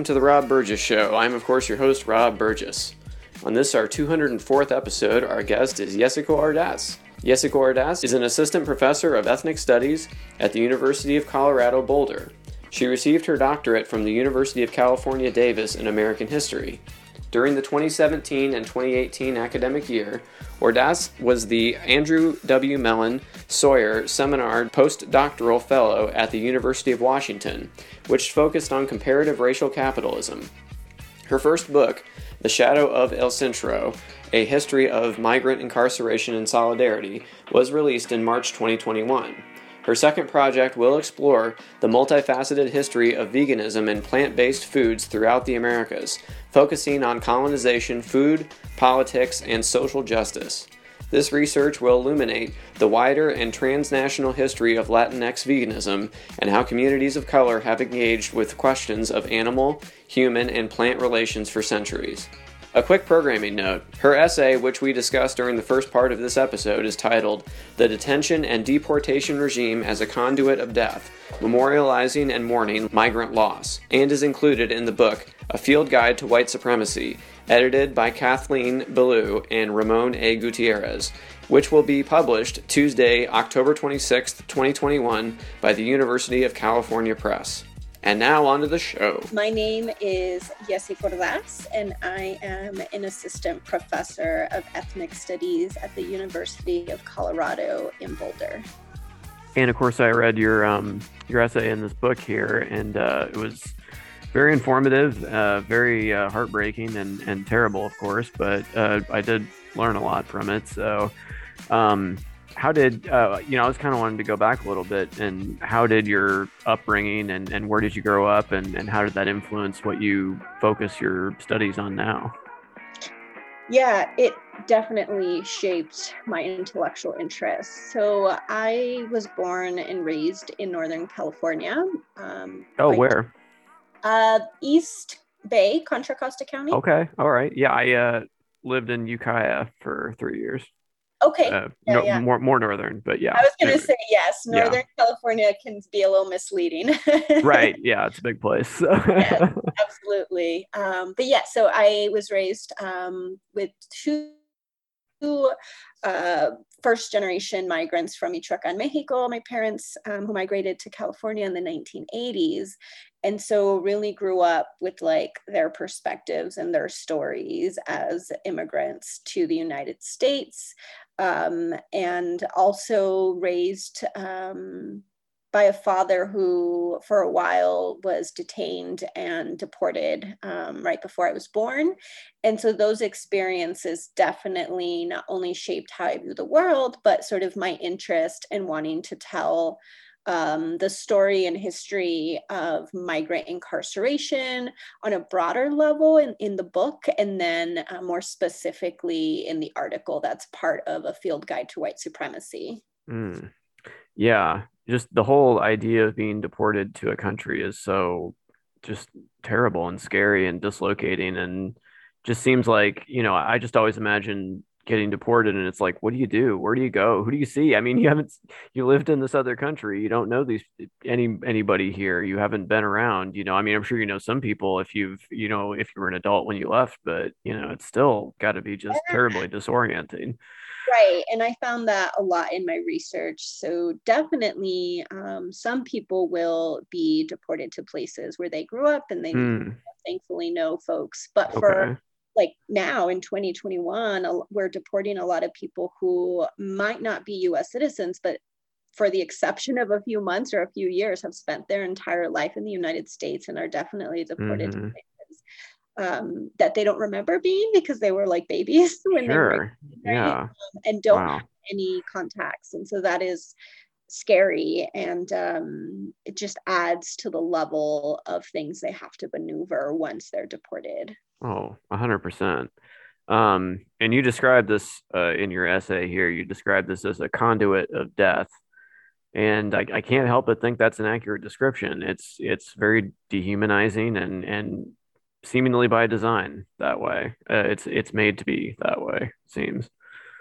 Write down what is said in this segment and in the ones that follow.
Welcome to the Rob Burgess Show. I'm, of course, your host, Rob Burgess. On this, our 204th episode, our guest is Jessica Ordaz. Jessica Ordaz is an assistant professor of ethnic studies at the University of Colorado Boulder. She received her doctorate from the University of California, Davis in American history. During the 2017 and 2018 academic year, Ordaz was the Andrew W. Mellon Sawyer Seminar Postdoctoral Fellow at the University of Washington, which focused on comparative racial capitalism. Her first book, The Shadow of El Centro A History of Migrant Incarceration and Solidarity, was released in March 2021. Her second project will explore the multifaceted history of veganism and plant based foods throughout the Americas, focusing on colonization, food, politics, and social justice. This research will illuminate the wider and transnational history of Latinx veganism and how communities of color have engaged with questions of animal, human, and plant relations for centuries. A quick programming note her essay, which we discussed during the first part of this episode, is titled The Detention and Deportation Regime as a Conduit of Death Memorializing and Mourning Migrant Loss, and is included in the book A Field Guide to White Supremacy, edited by Kathleen Belew and Ramon A. Gutierrez, which will be published Tuesday, October 26, 2021, by the University of California Press. And now on to the show. My name is Jessica Ordaz, and I am an assistant professor of ethnic studies at the University of Colorado in Boulder. And of course, I read your um, your essay in this book here, and uh, it was very informative, uh, very uh, heartbreaking, and, and terrible, of course. But uh, I did learn a lot from it. So, um, how did uh, you know? I was kind of wanting to go back a little bit, and how did your upbringing and, and where did you grow up, and, and how did that influence what you focus your studies on now? Yeah, it definitely shaped my intellectual interests. So I was born and raised in Northern California. Um, oh, where? Uh, East Bay, Contra Costa County. Okay, all right. Yeah, I uh, lived in Ukiah for three years. Okay. Uh, yeah, no, yeah. More more northern, but yeah. I was going to say yes. Northern yeah. California can be a little misleading. right. Yeah, it's a big place. yeah, absolutely. Um, but yeah, so I was raised um, with two uh, first generation migrants from Michoacan, Mexico. My parents, um, who migrated to California in the 1980s, and so really grew up with like their perspectives and their stories as immigrants to the united states um, and also raised um, by a father who for a while was detained and deported um, right before i was born and so those experiences definitely not only shaped how i view the world but sort of my interest in wanting to tell um, the story and history of migrant incarceration on a broader level in, in the book, and then uh, more specifically in the article that's part of a field guide to white supremacy. Mm. Yeah, just the whole idea of being deported to a country is so just terrible and scary and dislocating and just seems like you know i just always imagine getting deported and it's like what do you do? Where do you go? Who do you see? I mean you haven't you lived in this other country. You don't know these any anybody here. You haven't been around you know i mean i'm sure you know some people if you've you know if you were an adult when you left but you know it's still got to be just terribly disorienting right and i found that a lot in my research so definitely um, some people will be deported to places where they grew up and they mm. thankfully know folks but for like now in 2021 we're deporting a lot of people who might not be us citizens but for the exception of a few months or a few years have spent their entire life in the united states and are definitely deported mm-hmm. to places um, that they don't remember being because they were like babies when sure. they were yeah. Um, and don't wow. have any contacts and so that is scary and um, it just adds to the level of things they have to maneuver once they're deported Oh, 100%. Um, and you described this uh, in your essay here. You described this as a conduit of death, and I, I can't help but think that's an accurate description. It's it's very dehumanizing and and seemingly by design that way. Uh, it's it's made to be that way. Seems.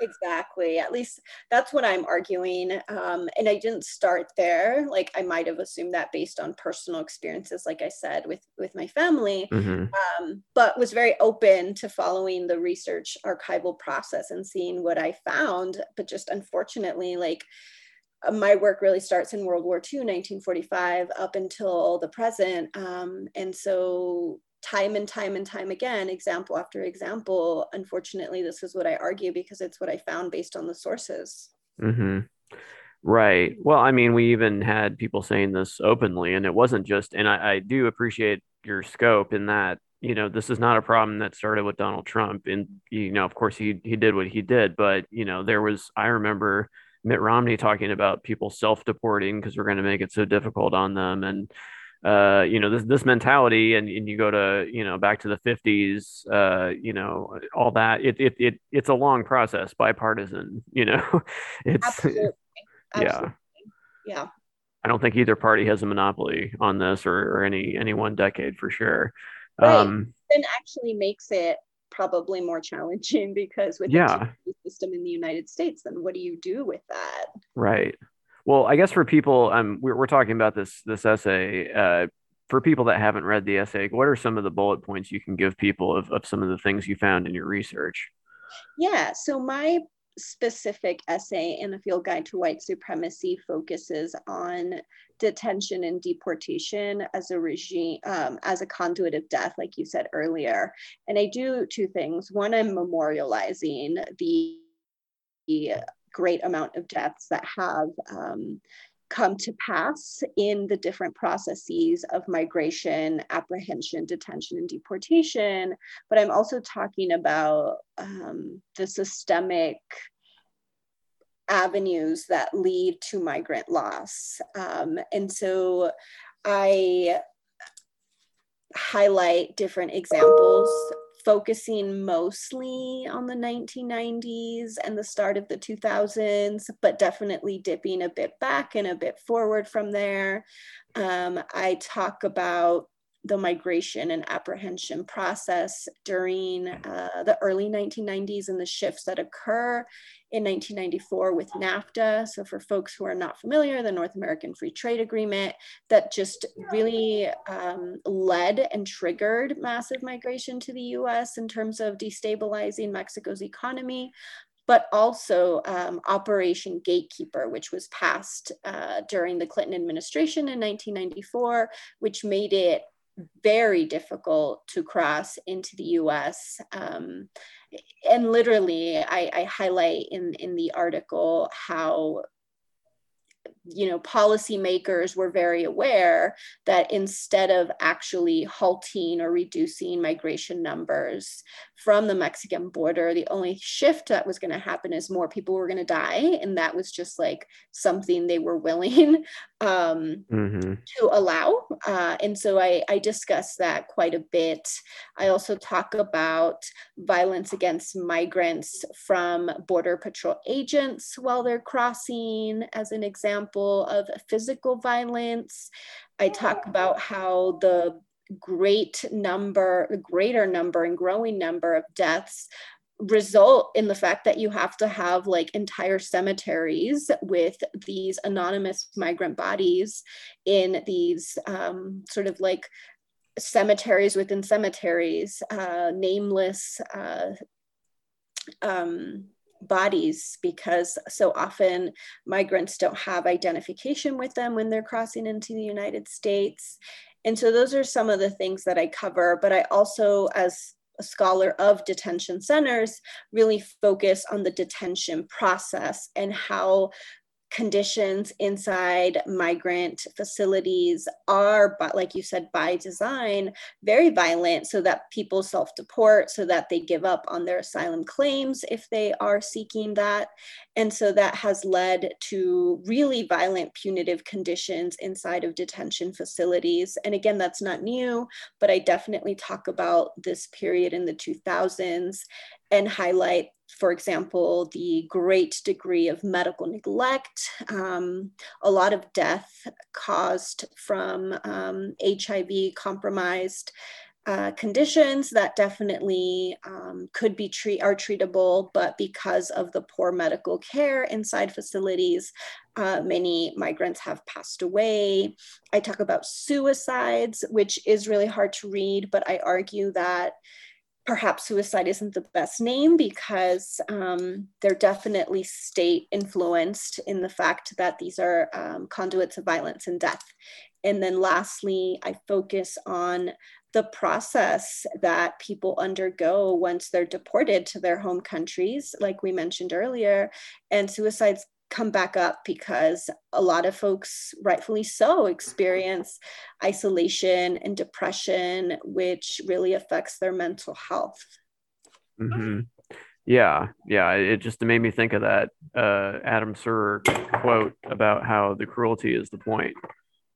exactly at least that's what i'm arguing um, and i didn't start there like i might have assumed that based on personal experiences like i said with with my family mm-hmm. um, but was very open to following the research archival process and seeing what i found but just unfortunately like uh, my work really starts in World War II, 1945, up until the present. Um, and so time and time and time again, example after example. Unfortunately, this is what I argue because it's what I found based on the sources. Mm-hmm. Right. Well, I mean, we even had people saying this openly, and it wasn't just, and I, I do appreciate your scope in that, you know, this is not a problem that started with Donald Trump. And, you know, of course, he, he did what he did, but, you know, there was, I remember Mitt Romney talking about people self deporting because we're going to make it so difficult on them. And, uh, you know, this this mentality, and, and you go to you know back to the fifties, uh, you know, all that. It it it it's a long process, bipartisan. You know, it's Absolutely. Absolutely. yeah, yeah. I don't think either party has a monopoly on this, or, or any any one decade for sure. Right. Um, then actually makes it probably more challenging because with yeah. the system in the United States, then what do you do with that? Right. Well, I guess for people, um, we're, we're talking about this this essay. Uh, for people that haven't read the essay, what are some of the bullet points you can give people of, of some of the things you found in your research? Yeah, so my specific essay in the field guide to white supremacy focuses on detention and deportation as a regime um, as a conduit of death like you said earlier and i do two things one i'm memorializing the, the great amount of deaths that have um, come to pass in the different processes of migration, apprehension, detention, and deportation. But I'm also talking about um, the systemic avenues that lead to migrant loss. Um, and so I highlight different examples focusing mostly on the 1990s and the start of the 2000s, but definitely dipping a bit back and a bit forward from there. Um, I talk about the migration and apprehension process during uh, the early 1990s and the shifts that occur in 1994 with NAFTA. So, for folks who are not familiar, the North American Free Trade Agreement that just really um, led and triggered massive migration to the US in terms of destabilizing Mexico's economy. But also um, Operation Gatekeeper, which was passed uh, during the Clinton administration in 1994, which made it very difficult to cross into the US. Um, and literally, I, I highlight in, in the article how you know, policymakers were very aware that instead of actually halting or reducing migration numbers from the Mexican border, the only shift that was going to happen is more people were going to die. And that was just like something they were willing um, mm-hmm. to allow. Uh, and so I, I discuss that quite a bit. I also talk about violence against migrants from Border Patrol agents while they're crossing, as an example of physical violence. I talk about how the great number, the greater number and growing number of deaths result in the fact that you have to have like entire cemeteries with these anonymous migrant bodies in these um, sort of like cemeteries within cemeteries, uh, nameless uh, um, bodies because so often migrants don't have identification with them when they're crossing into the United States. And so those are some of the things that I cover, but I also, as a scholar of detention centers, really focus on the detention process and how conditions inside migrant facilities are but like you said by design very violent so that people self-deport so that they give up on their asylum claims if they are seeking that. And so that has led to really violent punitive conditions inside of detention facilities. And again that's not new but i definitely talk about this period in the 2000s and highlight for example, the great degree of medical neglect, um, a lot of death caused from um, HIV compromised uh, conditions that definitely um, could be treat are treatable, but because of the poor medical care inside facilities, uh, many migrants have passed away. I talk about suicides, which is really hard to read, but I argue that perhaps suicide isn't the best name because um, they're definitely state influenced in the fact that these are um, conduits of violence and death. And then lastly, I focus on the process that people undergo once they're deported to their home countries, like we mentioned earlier. And suicides come back up because a lot of folks, rightfully so, experience isolation and depression, which really affects their mental health. Mm-hmm. Yeah, yeah. It just made me think of that uh, Adam Serwer quote about how the cruelty is the point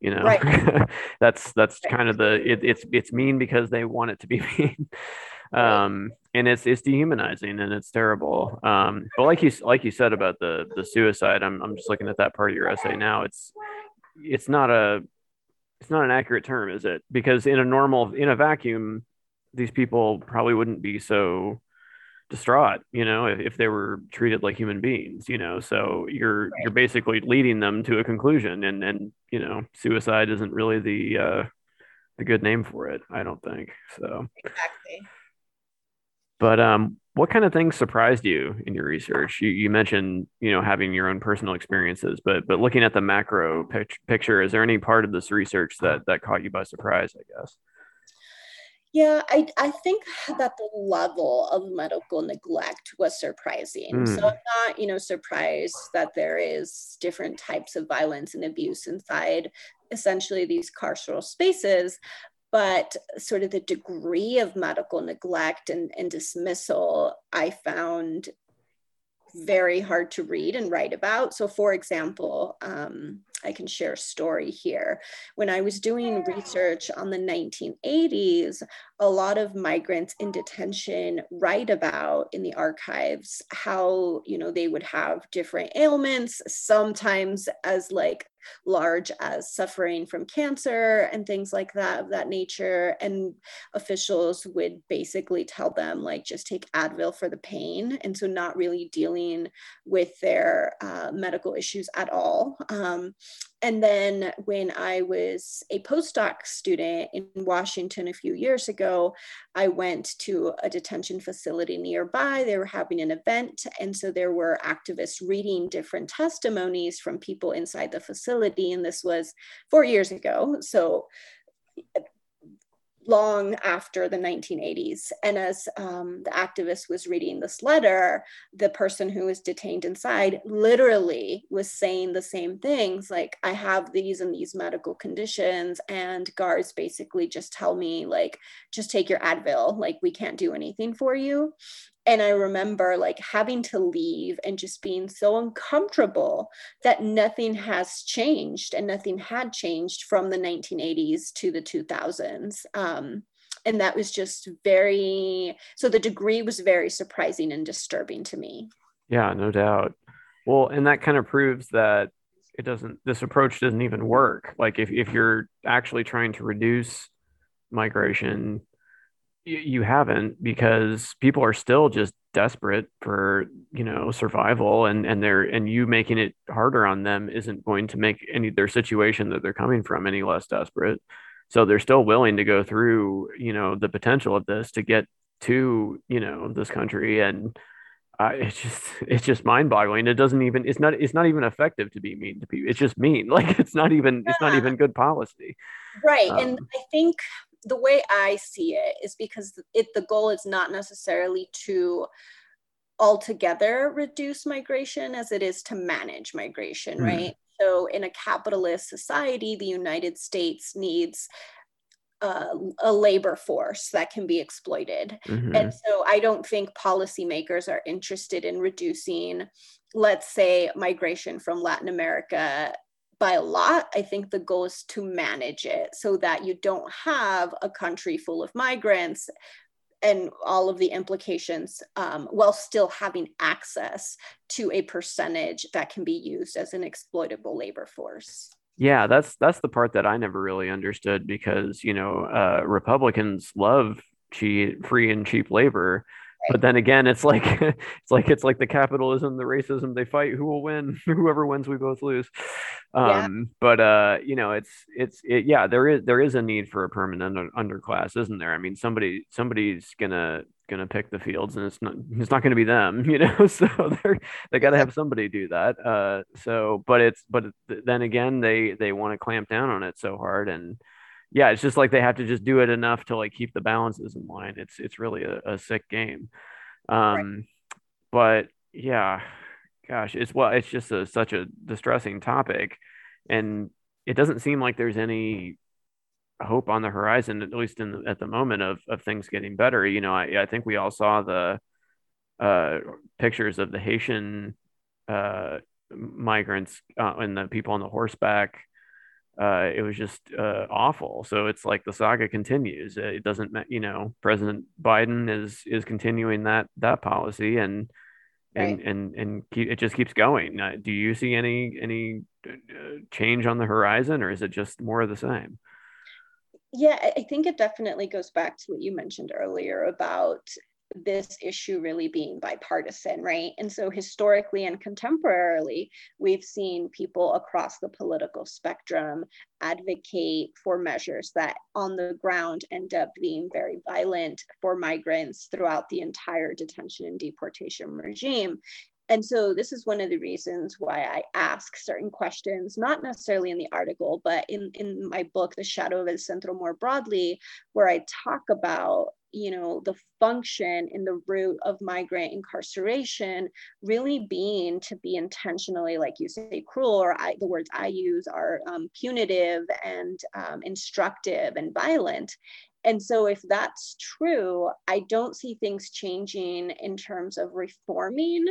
you know right. that's that's right. kind of the it, it's it's mean because they want it to be mean um and it's it's dehumanizing and it's terrible. Um but like you like you said about the the suicide i'm, I'm just looking at that part of your essay now. It's it's not a it's not an accurate term is it? Because in a normal in a vacuum these people probably wouldn't be so distraught you know if, if they were treated like human beings you know? So you're right. you're basically leading them to a conclusion and and you know suicide isn't really the uh the good name for it i don't think so. Exactly but um what kind of things surprised you in your research you, you mentioned you know having your own personal experiences but but looking at the macro pic- picture is there any part of this research that that caught you by surprise i guess yeah, I, I think that the level of medical neglect was surprising. Mm. So hmm. I'm not, you know, surprised that there is different types of violence and abuse inside essentially these carceral spaces, but sort of the degree of medical neglect and, and dismissal I found very hard to read and write about. So, for example, um, I can share a story here. When I was doing research on the 1980s, a lot of migrants in detention write about in the archives how, you know, they would have different ailments, sometimes as like large as suffering from cancer and things like that of that nature. And officials would basically tell them like just take advil for the pain. And so not really dealing with their uh, medical issues at all. Um, and then when I was a postdoc student in Washington a few years ago, I went to a detention facility nearby. They were having an event. And so there were activists reading different testimonies from people inside the facility. And this was four years ago. So long after the 1980s. And as um, the activist was reading this letter, the person who was detained inside literally was saying the same things like, I have these and these medical conditions. And guards basically just tell me, like, just take your Advil, like, we can't do anything for you and I remember like having to leave and just being so uncomfortable that nothing has changed and nothing had changed from the 1980s to the 2000s. Um, and that was just very, so the degree was very surprising and disturbing to me. Yeah, no doubt. Well, and that kind of proves that it doesn't, this approach doesn't even work. Like if, if you're actually trying to reduce migration, you haven't because people are still just desperate for you know survival and and they're and you making it harder on them isn't going to make any their situation that they're coming from any less desperate. So they're still willing to go through you know the potential of this to get to you know this country. And uh, it's just it's just mind boggling it doesn't even it's not it's not even effective to be mean to people. It's just mean. Like it's not even it's not even good policy. Right. Um, and i think the way I see it is because it the goal is not necessarily to altogether reduce migration as it is to manage migration, mm. right? So in a capitalist society, the United States needs uh, a labor force that can be exploited. Mm-hmm. And so I don't think policymakers are interested in reducing, let's say, migration from Latin America by a lot. I think the goal is to manage it so that you don't have a country full of migrants and all of the implications um, while still having access to a percentage that can be used as an exploitable labor force. yeah that's that's the part that i never really understood because you know uh, republicans love cheap free and cheap labor but then again it's like it's like it's like the capitalism the racism they fight who will win whoever wins we both lose. Um yeah. but uh you know it's it's it, yeah there is there is a need for a permanent under, underclass isn't there? I mean somebody somebody's gonna gonna pick the fields and it's not it's not gonna be them you know? So they're they got to have somebody do that. Uh so but it's but then again they they want to clamp down on it so hard and yeah, it's just like they have to just do it enough to like keep the balances in line. It's it's really a, a sick game. Um, right. but yeah, gosh, it's well, it's just a, such a distressing topic, and it doesn't seem like there's any hope on the horizon, at least in the, at the moment of of things getting better. You know, I I think we all saw the uh, pictures of the Haitian uh, migrants uh, and the people on the horseback uh, it was just uh, awful. So it's like the saga continues. It doesn't, you know, President Biden is is continuing that that policy, and and right. and and keep, it just keeps going. Uh, do you see any any uh, change on the horizon, or is it just more of the same? Yeah, I think it definitely goes back to what you mentioned earlier about this issue really being bipartisan, right? And so historically and contemporarily, we've seen people across the political spectrum advocate for measures that on the ground end up being very violent for migrants throughout the entire detention and deportation regime. And so this is one of the reasons why I ask certain questions, not necessarily in the article, but in, in my book, The Shadow of El Centro more broadly, where I talk about you know the function in the root of migrant incarceration really being to be intentionally like you say cruel or I, the words i use are um, punitive and um, instructive and violent and so, if that's true, I don't see things changing in terms of reforming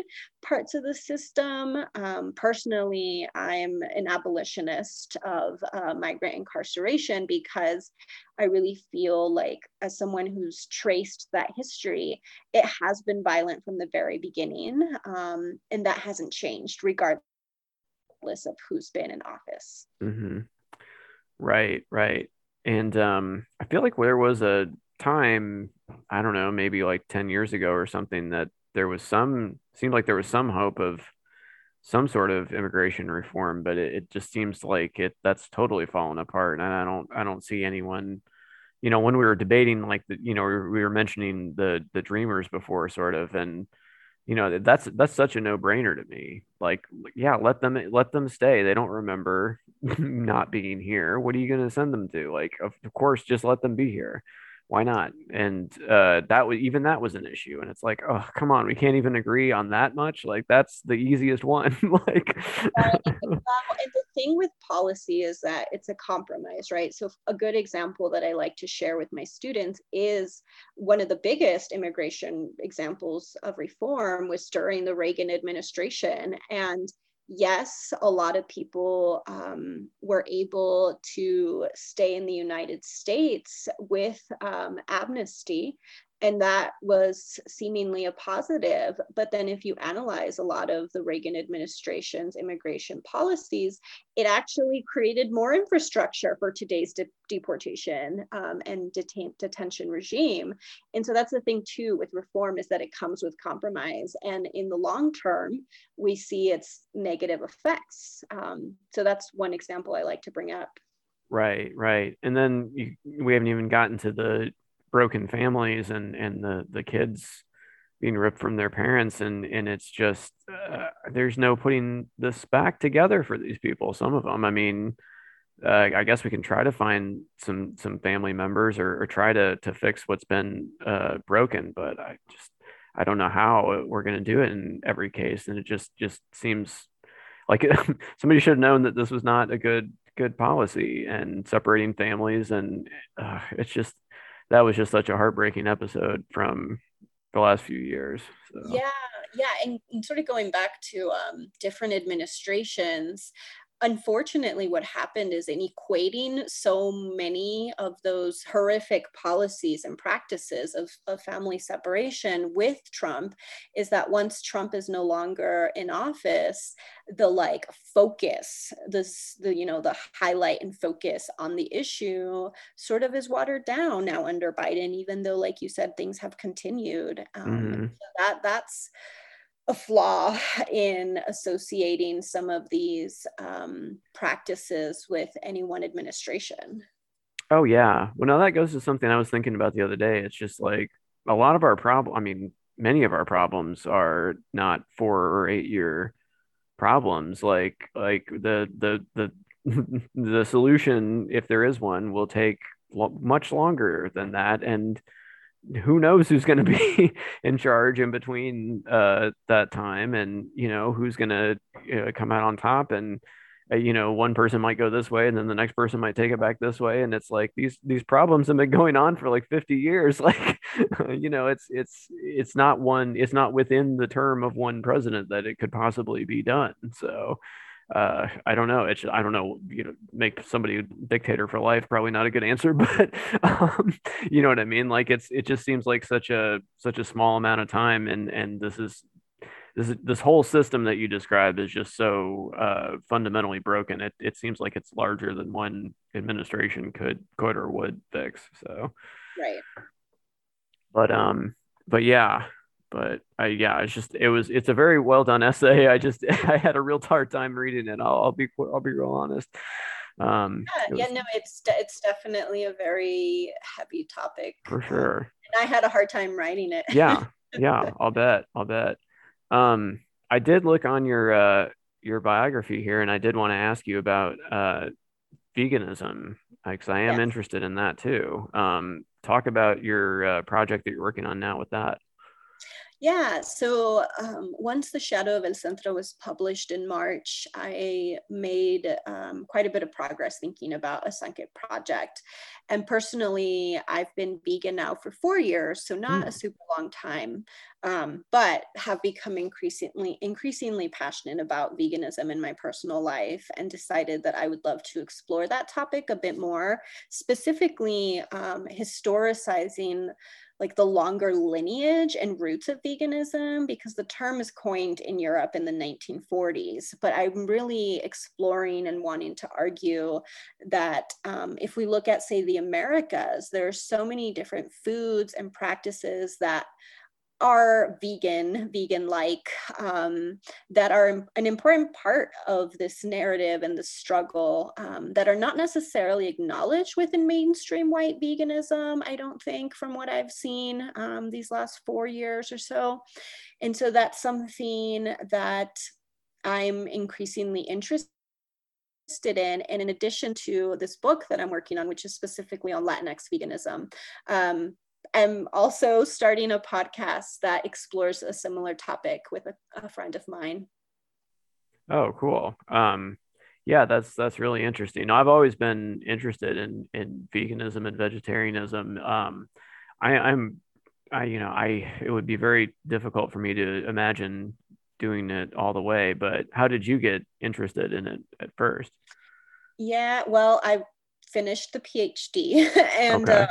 parts of the system. Um, personally, I'm an abolitionist of uh, migrant incarceration because I really feel like, as someone who's traced that history, it has been violent from the very beginning, um, and that hasn't changed regardless of who's been in office. Mm-hmm. Right, right. And um, I feel like there was a time, I don't know, maybe like 10 years ago or something, that there was some, seemed like there was some hope of some sort of immigration reform, but it, it just seems like it that's totally fallen apart. And I don't, I don't see anyone, you know, when we were debating, like, the, you know, we were, we were mentioning the, the dreamers before, sort of, and, you know that's that's such a no-brainer to me. Like yeah let them let them stay. They don't remember not being here. What are you going to send them to? Like of course just let them be here why not? And uh that was even that was an issue and it's like oh come on we can't even agree on that much? Like that's the easiest one like and the thing with policy is that it's a compromise right? So a good example that i like to share with my students is one of the biggest immigration examples of reform was during the reagan administration and yes, a lot of people um, were able to stay in the United States with um, amnesty and that was seemingly a positive. But then, if you analyze a lot of the Reagan administration's immigration policies, it actually created more infrastructure for today's de- deportation um, and detain- detention regime. And so, that's the thing too with reform is that it comes with compromise, and in the long term, we see its negative effects. Um, so, that's one example I like to bring up. Right, right. And then you, we haven't even gotten to the broken families and and the the kids being ripped from their parents. And and it's just uh, there's no putting this back together for these people some of them i mean uh, i guess we can try to find some some family members or, or try to to fix what's been uh, broken but i just i don't know how we're going to do it in every case. And it just just seems like somebody should have known that this was not a good good policy and separating families and uh, it's just that was just such a heartbreaking episode from the last few years. So. Yeah, yeah, and, sort of going back to um, different administrations. Unfortunately, what happened is in equating so many of those horrific policies and practices of, of family separation with Trump, is that once Trump is no longer in office, the like focus, this the you know the highlight and focus on the issue sort of is watered down now under Biden, even though, like you said, things have continued. Um, mm-hmm. so that that's a flaw in associating some of these um, practices with any one administration. Oh yeah. Well, now that goes to something I was thinking about the other day. It's just like a lot of our problem. I mean, many of our problems are not four or eight year problems. Like like the the the the solution, if there is one, will take lo- much longer than that, and who knows who's going to be in charge in between uh, that time and you know who's going to uh, come out on top and uh, you know one person might go this way and then the next person might take it back this way. And it's like these these problems have been going on for like 50 years. Like you know it's it's it's not one it's not within the term of one president that it could possibly be done. So uh, I don't know. It's I don't know. You know, make somebody dictator for life probably not a good answer, but um, you know what I mean. Like it's it just seems like such a such a small amount of time, and and this is this this whole system that you describe is just so uh, fundamentally broken. It it seems like it's larger than one administration could could or would fix. So right. But um, but yeah, but I yeah, it's just it was it's a very well done essay. I just I had a real hard time reading it. I'll, I'll be I'll be real honest. Um, yeah, was, yeah, no, it's it's definitely a very heavy topic for sure. And I had a hard time writing it. yeah, yeah, I'll bet, I'll bet. Um, I did look on your uh your biography here, and I did want to ask you about uh veganism because I am yes. interested in that too. Um, talk about your uh, project that you're working on now with that. Yeah, so um, once The Shadow of El Centro was published in March, I made um, quite a bit of progress thinking about a second project. And personally, I've been vegan now for four years, so not mm. a super long time, um, but have become increasingly increasingly passionate about veganism in my personal life, and decided that I would love to explore that topic a bit more, specifically um, historicizing like the longer lineage and roots of veganism because the term is coined in Europe in the 1940s. But I'm really exploring and wanting to argue that um, if we look at, say, the Americas, there are so many different foods and practices that are vegan, vegan like, um, that are an important part of this narrative and the struggle um, that are not necessarily acknowledged within mainstream white veganism, I don't think, from what I've seen um, these last four years or so. And so that's something that I'm increasingly interested in and in addition to this book that i'm working on which is specifically on latinx veganism um, I'm also starting a podcast that explores a similar topic with a, a friend of mine. Oh, cool. Um, yeah, that's that's really interesting. I've always been interested in in veganism and vegetarianism. Um, I, I'm, I you know, I it would be very difficult for me to imagine doing it all the way. But how did you get interested in it at first? Yeah, well, I finished the PhD and. Okay. Uh,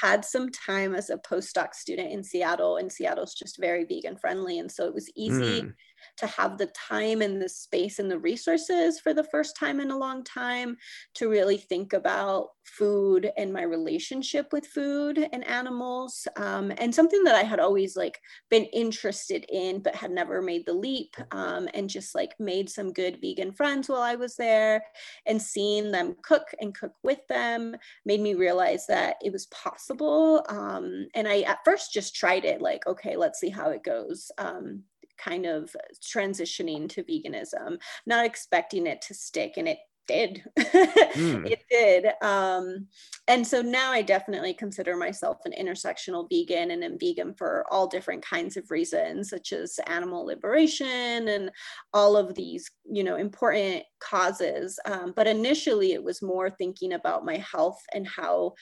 had some time as a postdoc student in Seattle, and Seattle's just very vegan friendly. And so it was easy mm to have the time and the space and the resources for the first time in a long time to really think about food and my relationship with food and animals um, and something that i had always like been interested in but had never made the leap um, and just like made some good vegan friends while i was there and seeing them cook and cook with them made me realize that it was possible um, and i at first just tried it like okay let's see how it goes um, kind of transitioning to veganism, not expecting it to stick, and it did. mm. It did. Um, and so now I definitely consider myself an intersectional vegan and am vegan for all different kinds of reasons, such as animal liberation and all of these, you know, important causes. Um, but initially, it was more thinking about my health and how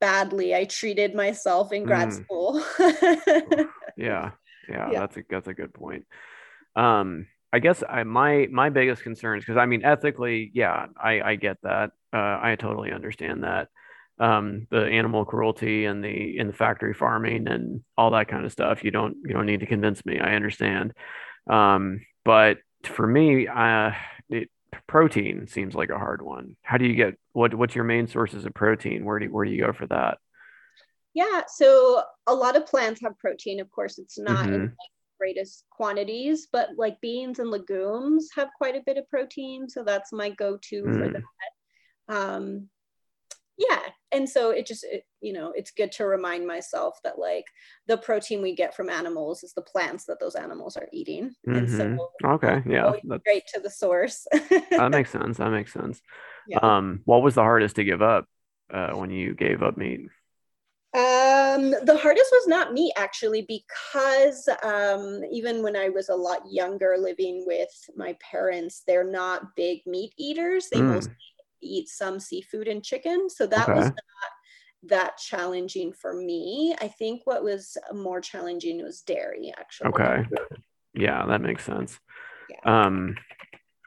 badly I treated myself in grad mm. school. yeah yeah, yeah, that's a that's a good point. Um, I guess I my my biggest concerns because I mean ethically, yeah, I I get that. Uh, I totally understand that. Um, the animal cruelty and the in the factory farming and all that kind of stuff. You don't you don't need to convince me. I understand. Um, but for me, uh, it, protein seems like a hard one. How do you get what what's your main sources of protein? Where do where do you go for that? Yeah, so a lot of plants have protein. Of course, it's not mm-hmm. in like greatest quantities, but like beans and legumes have quite a bit of protein. So that's my go-to mm. for that. Um, yeah and so it just it, you know it's good to remind myself that like the protein we get from animals is the plants that those animals are eating mm-hmm. and so mm-hmm. okay yeah straight to the source that makes sense that makes sense yeah. um what was the hardest to give up uh, when you gave up meat um, the hardest was not meat actually, because um, even when I was a lot younger living with my parents, they're not big meat eaters. They mm. mostly eat some seafood and chicken. So that okay. was not that challenging for me. I think what was more challenging was dairy, actually. Okay. Yeah, that makes sense. Yeah. Um,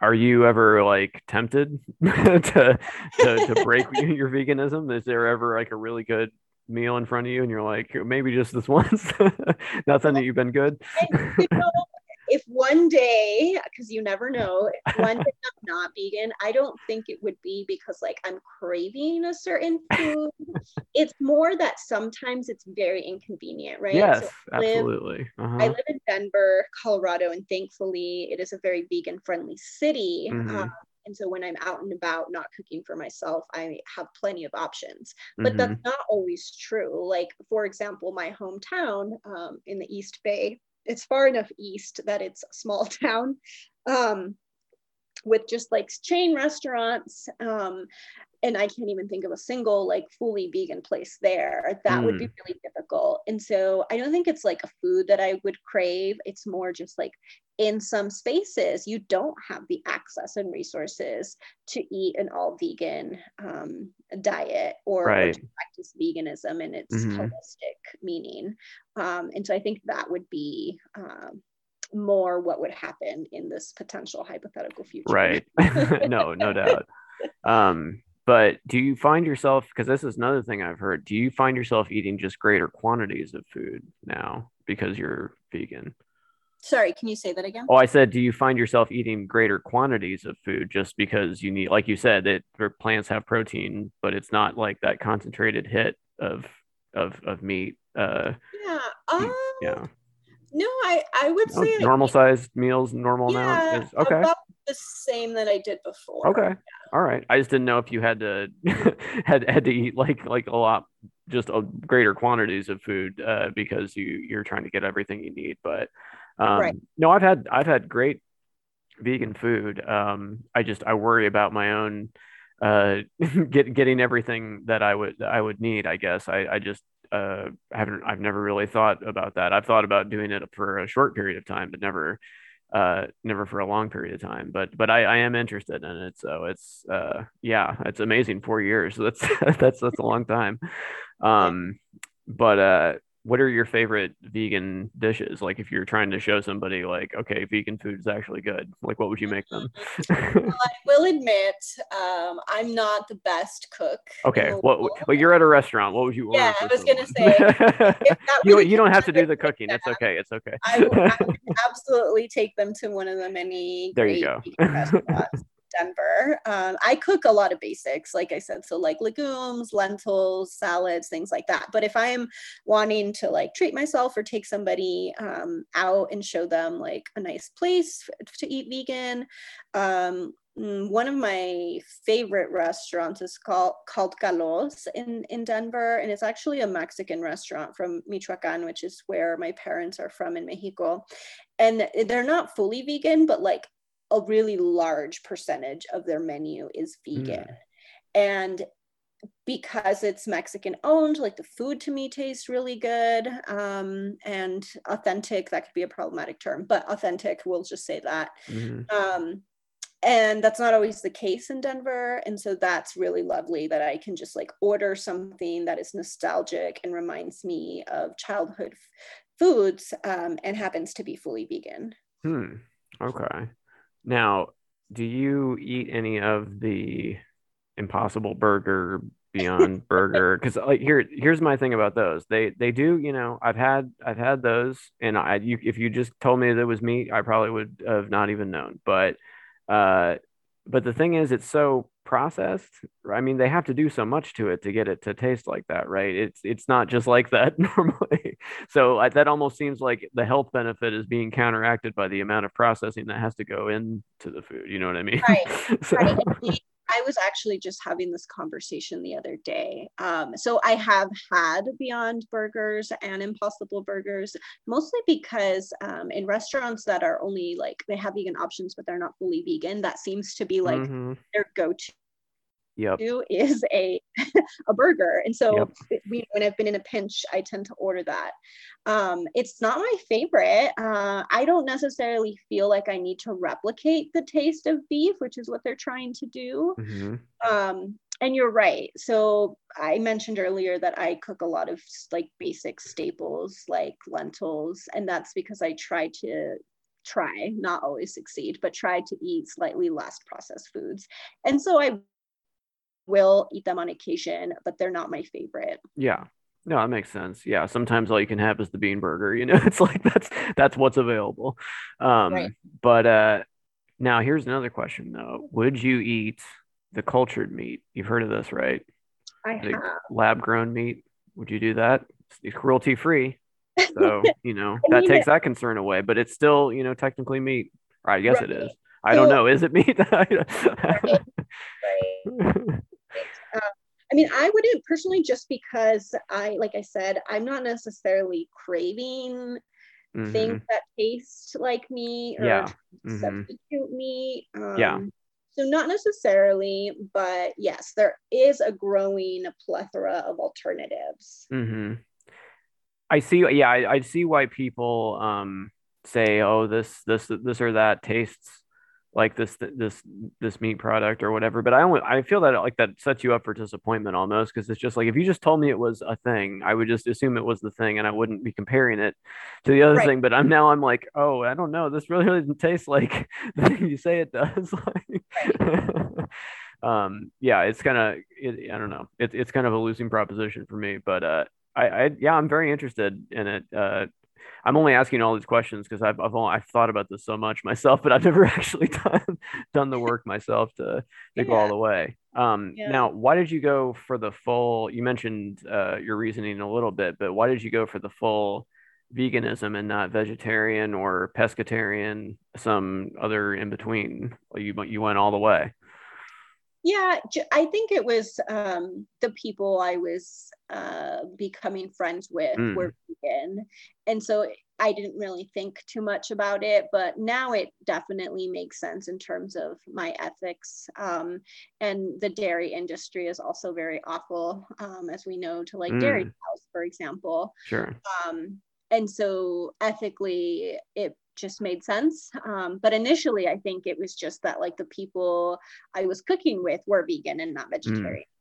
are you ever like tempted to, to to break your veganism? Is there ever like a really good meal in front of you and you're like maybe just this once nothing that you've been good you know, if one day, because you never know, one day I'm not vegan, I don't think it would be because like I'm craving a certain food. it's more that sometimes it's very inconvenient, right? Yes, so I live, absolutely. Uh-huh. I live in Denver, Colorado, and thankfully it is a very vegan friendly city. Mm-hmm. Um, and so when I'm out and about not cooking for myself, I have plenty of options. But mm-hmm. that's not always true. Like, for example, my hometown um, in the East Bay, it's far enough east that it's a small town um, with just like chain restaurants um, and I can't even think of a single like fully vegan place there. That mm. would be hmm. really difficult. And so I don't think it's like a food that I would crave. It's more just like in some spaces you don't have the access and resources to eat an all vegan um, diet or, right. or, to practice veganism in its mm-hmm. holistic meaning. Um, and so I think that would be um, more what would happen in this potential hypothetical future. Right. no, no doubt. Um, but do you find yourself, because this is another thing I've heard, do you find yourself eating just greater quantities of food now because you're vegan? Sorry, can you say that again? Oh, I said, do you find yourself eating greater quantities of food just because you need, like you said, that plants have protein, but it's not like that concentrated hit of of of meat. Uh, yeah. Um, yeah. No, I I would oh, say normal sized meals, normal yeah, amount. Is, okay. About the same that I did before. Okay. Yeah. All right. I just didn't know if you had to had had to eat like like a lot just a greater quantities of food uh, because you you're trying to get everything you need. But um, right. no, I've had I've had great vegan food. Um, I just I worry about my own uh, get, getting everything that I would I would need. I guess I I just uh, haven't I've never really thought about that. I've thought about doing it for a short period of time, but never uh never for a long period of time. But but i i am interested in it so it's uh yeah it's amazing. Four years that's that's that's a long time. Um but uh what are your favorite vegan dishes? Like if you're trying to show somebody like, okay, vegan food is actually good, like what would you make them? well, I will admit, um, I'm not the best cook. Okay. Well, well, you're at a restaurant. What would you order? Yeah, I was going to say. you, you don't have to do the cooking. It's okay. It's okay. I would, absolutely take them to one of the many there you go. Denver. Um, I cook a lot of basics, like I said, so like legumes, lentils, salads, things like that. But if I am wanting to like treat myself or take somebody um, out and show them like a nice place to eat vegan, um, mm, one of my favorite restaurants is called called Calos in in Denver, and it's actually a Mexican restaurant from Michoacan, which is where my parents are from in Mexico. And they're not fully vegan, but like a really large percentage of their menu is vegan. Mm. And because it's Mexican owned, like the food to me tastes really good um, and authentic. That could be a problematic term, but authentic, we'll just say that. Mm-hmm. Um, and that's not always the case in Denver. And so that's really lovely that I can just like order something that is nostalgic and reminds me of childhood f- foods um, and happens to be fully vegan. Hmm. Okay. Now, do you eat any of the Impossible Burger, Beyond Burger? Because like here, here's my thing about those. They they do, you know, I've had I've had those, and I you if you just told me that it was meat, I probably would have not even known. But uh, but the thing is, it's so processed. I mean, they have to do so much to it to get it to taste like that, right? It's it's not just like that normally. So I, that almost seems like the health benefit is being counteracted by the amount of processing that has to go into the food. You know what I mean? Right. so. right. I was actually just having this conversation the other day. Um, so I have had Beyond Burgers and Impossible Burgers, mostly because um, in restaurants that are only like they have vegan options, but they're not fully vegan, that seems to be like mm-hmm. their go-to yep. is a a burger. And so yep. we, when I've been in a pinch, I tend to order that. Um, it's not my favorite. Uh, I don't necessarily feel like I need to replicate the taste of beef, which is what they're trying to do. Mm-hmm. Um, and you're right. So I mentioned earlier that I cook a lot of like basic staples like lentils, and that's because I try to try, not always succeed, but try to eat slightly less processed foods. And so I will eat them on occasion, but they're not my favorite. Yeah. No, that makes sense. Yeah, sometimes all you can have is the bean burger. You know, it's like that's that's what's available. Um, right. But uh, now here's another question though: Would you eat the cultured meat? You've heard of this, right? I have. Lab grown meat. Would you do that? It's cruelty free. So you know that takes that concern away. But it's still you know technically meat. I guess right. it is. I don't know. Is it meat? right. right. I mean, I wouldn't personally just because I, like I said, I'm not necessarily craving mm-hmm. things that taste like me or yeah. mm-hmm. substitute me. Um, yeah. So not necessarily, but yes, there is a growing plethora of alternatives. Mm-hmm. I see. Yeah, I, I see why people um, say, "Oh, this, this, this, or that tastes like this this this meat product or whatever but i only i feel that like that sets you up for disappointment almost because it's just like if you just told me it was a thing i would just assume it was the thing and i wouldn't be comparing it to the other right. thing but i'm now i'm like oh i don't know this really doesn't taste like the thing you say it does um yeah it's kind of it, i don't know it's it's kind of a losing proposition for me but uh I, I yeah i'm very interested in it uh I'm only asking all these questions because I've I've, only, I've thought about this so much myself, but I've never actually done done the work myself to to yeah. go all the way. Um, yeah. Now, why did you go for the full? You mentioned uh, your reasoning a little bit, but why did you go for the full veganism and not vegetarian or pescatarian, some other in between? You you went all the way. Yeah, I think it was um, the people I was uh, becoming friends with mm. were vegan. And so I didn't really think too much about it, but now it definitely makes sense in terms of my ethics. Um, and the dairy industry is also very awful, um, as we know, to like mm. dairy cows, for example. Sure. Um, and so ethically, it just made sense. Um, but initially, I think it was just that like the people I was cooking with were vegan and not mm. vegetarian. Mm.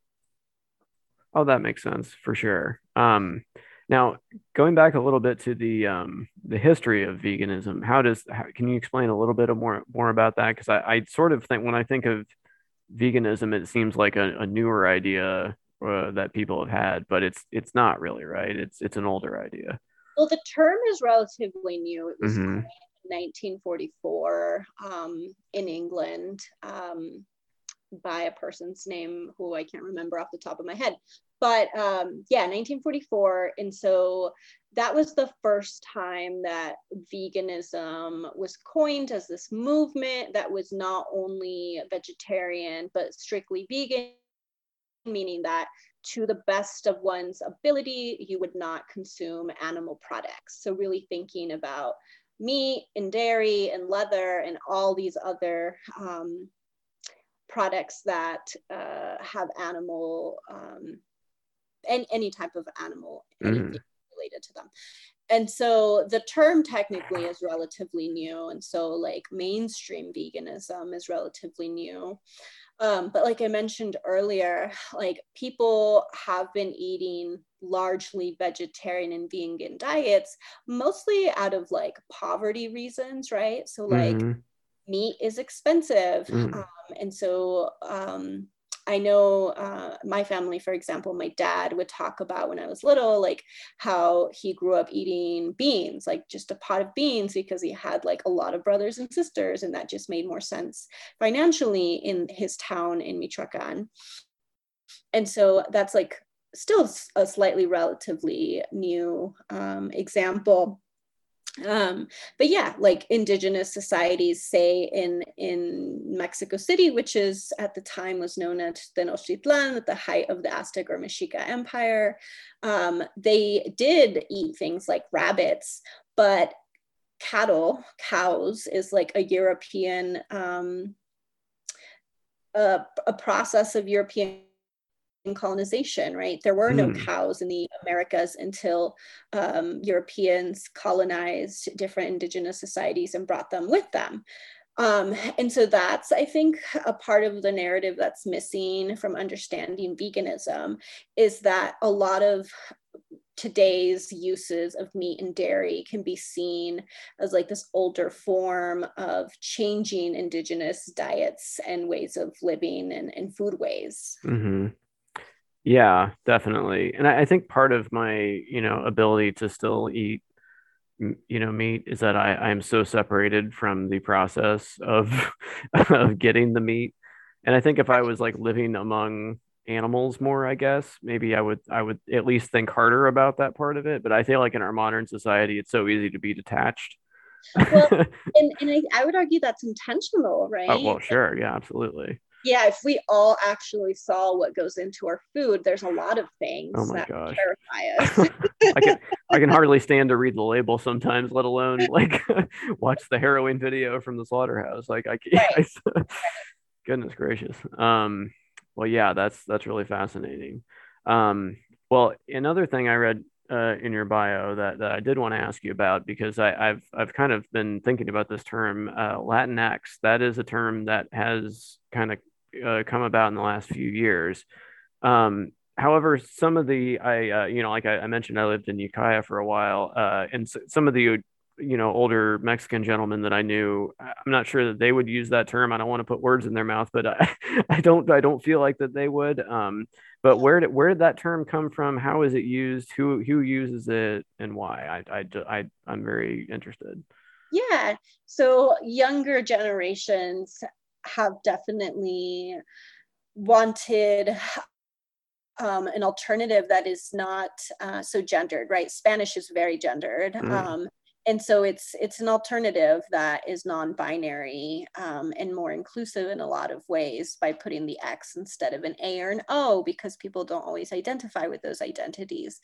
Oh, that makes sense for sure. Um, now, going back a little bit to the um, the history of veganism, how does how, can you explain a little bit more more about that? Because I, I sort of think when I think of veganism, it seems like a, a newer idea uh, that people have had, but it's it's not really right. It's it's an older idea. Well, the term is relatively new. It was mm-hmm. 1944 um, in England um, by a person's name who I can't remember off the top of my head. But um, yeah, 1944. And so that was the first time that veganism was coined as this movement that was not only vegetarian, but strictly vegan, meaning that to the best of one's ability, you would not consume animal products. So, really thinking about meat and dairy and leather and all these other um, products that uh, have animal um, any, any type of animal mm. related to them and so the term technically is relatively new and so like mainstream veganism is relatively new um, but like i mentioned earlier like people have been eating largely vegetarian and vegan diets mostly out of like poverty reasons right so like mm-hmm. meat is expensive mm. um, and so um, I know uh, my family, for example, my dad would talk about when I was little, like how he grew up eating beans, like just a pot of beans, because he had like a lot of brothers and sisters, and that just made more sense financially in his town in Michoacan. And so that's like still a slightly relatively new um, example um, but yeah like indigenous societies say in in mexico city which is at the time was known as tenochtitlan at the height of the aztec or mexica empire um, they did eat things like rabbits but cattle cows is like a european um, a, a process of european colonization, right? There were no mm. cows in the Americas until um, Europeans colonized different indigenous societies and brought them with them. Um, and so that's, I think, a part of the narrative that's missing from understanding veganism is that a lot of today's uses of meat and dairy can be seen as like this older form of changing indigenous diets and ways of living and, and food ways. Mm-hmm. Yeah, definitely. And I, I think part of my, you know, ability to still eat, you know, meat is that I, I am so separated from the process of of getting the meat. And I think if I was like living among animals more, I guess maybe I would I would at least think harder about that part of it. But I feel like in our modern society, it's so easy to be detached. well, and, and I, I would argue that's intentional, oh, right? Oh, well, sure. Yeah, absolutely yeah, if we all actually saw what goes into our food, there's a lot of things oh that gosh. terrify us. I can I can hardly stand to read the label sometimes, let alone like watch the harrowing video from the slaughterhouse. Like I can't. Right. goodness gracious. Um, well, yeah, that's that's really fascinating. Um, well, another thing I read uh, in your bio that, that I did want to ask you about because I, have I've kind of been thinking about this term uh, Latinx. That is a term that has kind of uh, come about in the last few years. Um, however, some of the I uh, you know like I, I, mentioned, I lived in Ukiah for a while, uh, and s- some of the you know older Mexican gentlemen that I knew, I'm not sure that they would use that term. I don't want to put words in their mouth, but I, I don't I don't feel like that they would. Um, but where did where did that term come from? How is it used? Who who uses it and why? I I, I I'm very interested. Yeah. So younger generations have definitely wanted um, an alternative that is not uh, so gendered, right? Spanish is very gendered. Mm. Um, and so it's it's an alternative that is non-binary um, and more inclusive in a lot of ways by putting the x instead of an a or an o because people don't always identify with those identities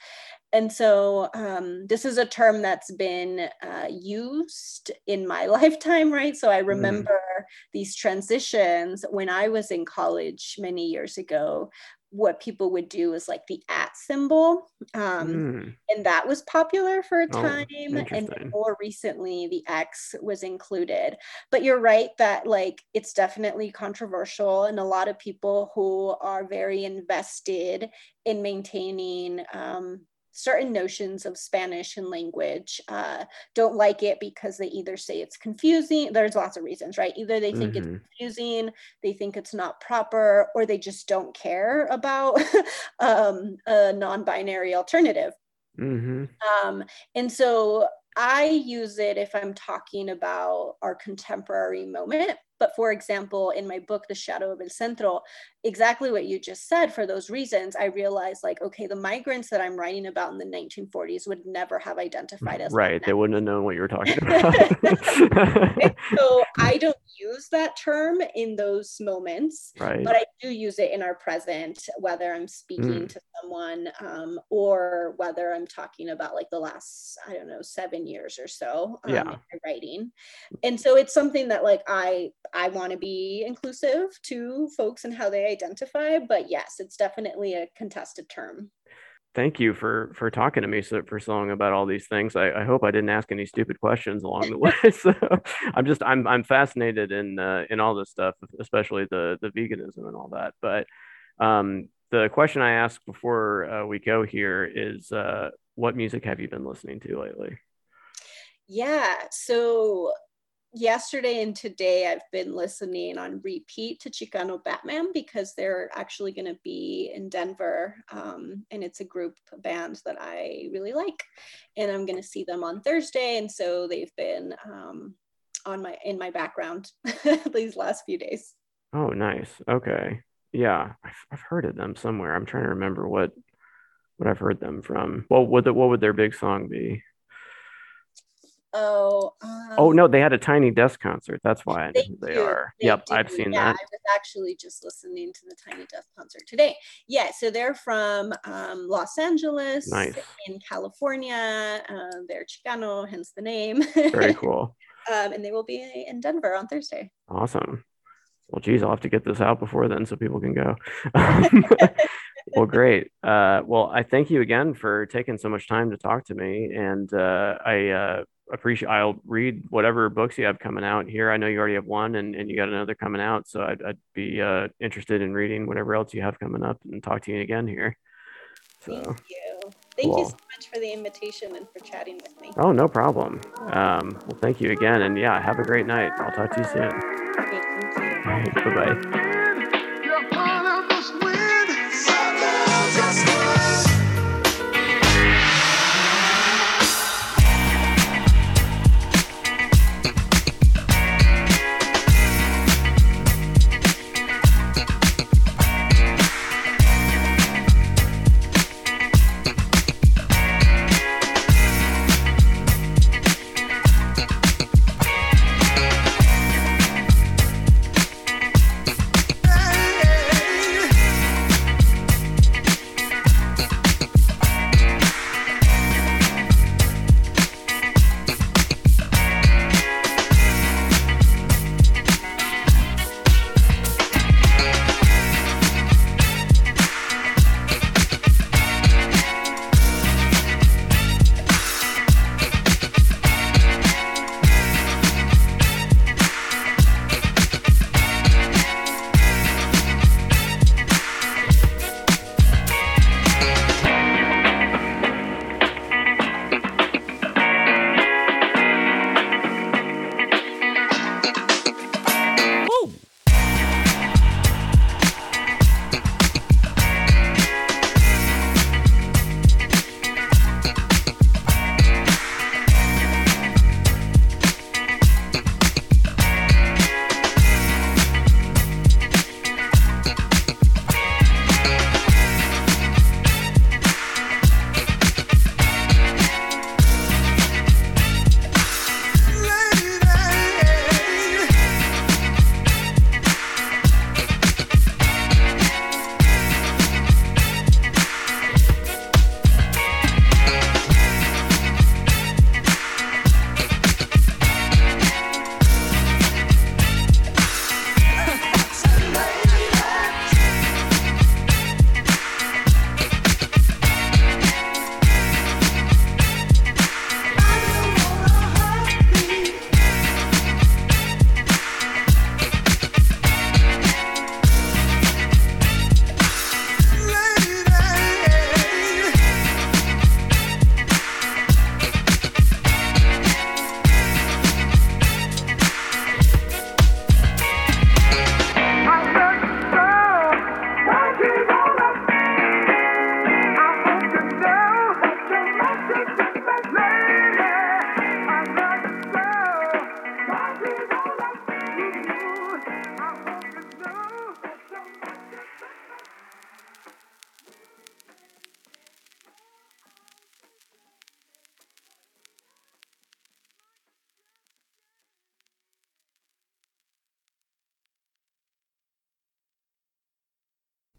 and so um, this is a term that's been uh, used in my lifetime right so i mm-hmm. remember mm. these transitions when i was in college many years ago what people would do is like the at symbol um, mm. and that was popular for a oh, time oh, and more recently the x was included but you're right that like it's definitely controversial and a lot of people who are very invested in maintaining um, certain notions of Spanish and language uh, don't like it because they either say it's confusing. There's lots of reasons, right? Either they think mm-hmm. it's confusing, they think it's not proper, or they just don't care about um, a non binary alternative. Mm-hmm. Um, and so I use it if I'm talking about our contemporary moment. But for example, in my book, The Shadow of El Centro, exactly what you just said for those reasons i realized like okay the migrants that i'm writing about in the 1940s would never have identified as right they wouldn't have known what you were talking about so i don't use that term in those moments right but i do use it in our present whether i'm speaking mm. to someone um, or whether i'm talking about like the last i don't know seven years or so um, yeah. writing and so it's something that like i i want to be inclusive to folks and how they identify, but yes, it's definitely a contested term. thank you for for talking to me so, for so long about all these things. I, I hope I didn't ask any stupid questions along the way. so I'm just I'm I'm fascinated in uh, in all this stuff, especially the the veganism and all that. But um, the question I asked before uh, we go here is, uh, what music have you been listening to lately? Yeah, so yesterday and today I've been listening on repeat to Chicano Batman because they're actually going to be in Denver um, and it's a group band that I really like and I'm going to see them on Thursday and so they've been um, on my in my background these last few days. Oh, nice. Okay. Yeah, I've, I've heard of them somewhere. I'm trying to remember what what I've heard them from. What what would their big song be? Oh. Um, oh no, they had a Tiny Desk concert. That's why know they are. They yep, do. I've seen yeah, that. I was actually just listening to the Tiny Desk concert today. Yeah, so they're from um, Los Angeles nice. in California. Uh, they're Chicano, hence the name. Very cool. um, and they will be in Denver on Thursday. Awesome. Well, geez, I'll have to get this out before then so people can go. well, great. Uh, well, I thank you again for taking so much time to talk to me, and uh, I uh, appreciate. I'll read whatever books you have coming out here. I know you already have one, and, and you got another coming out, so I'd, I'd be uh, interested in reading whatever else you have coming up and talk to you again here. So, thank you. Thank cool. you so much for the invitation and for chatting with me. Oh, no problem. Um, well, thank you again, and yeah, have a great night. I'll talk to you soon. Bye bye.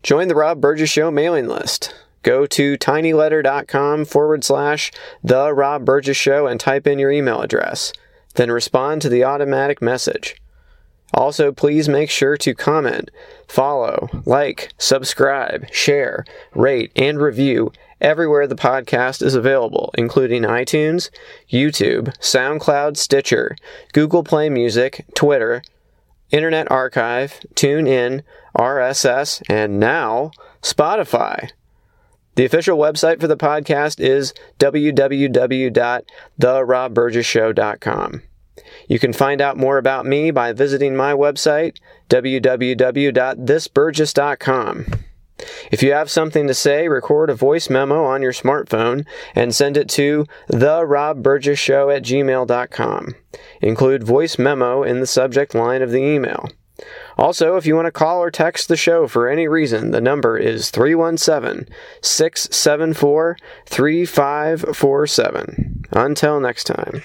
Join the Rob Burgess Show mailing list. Go to tinyletter.com forward slash The Rob Burgess Show and type in your email address. Then respond to the automatic message. Also, please make sure to comment, follow, like, subscribe, share, rate, and review everywhere the podcast is available, including iTunes, YouTube, SoundCloud, Stitcher, Google Play Music, Twitter, Internet Archive, TuneIn, RSS, and now Spotify. The official website for the podcast is www.therobburgessshow.com. You can find out more about me by visiting my website, www.thisburgess.com. If you have something to say, record a voice memo on your smartphone and send it to therobburgessshow at gmail.com. Include voice memo in the subject line of the email. Also, if you want to call or text the show for any reason, the number is 317 674 3547. Until next time.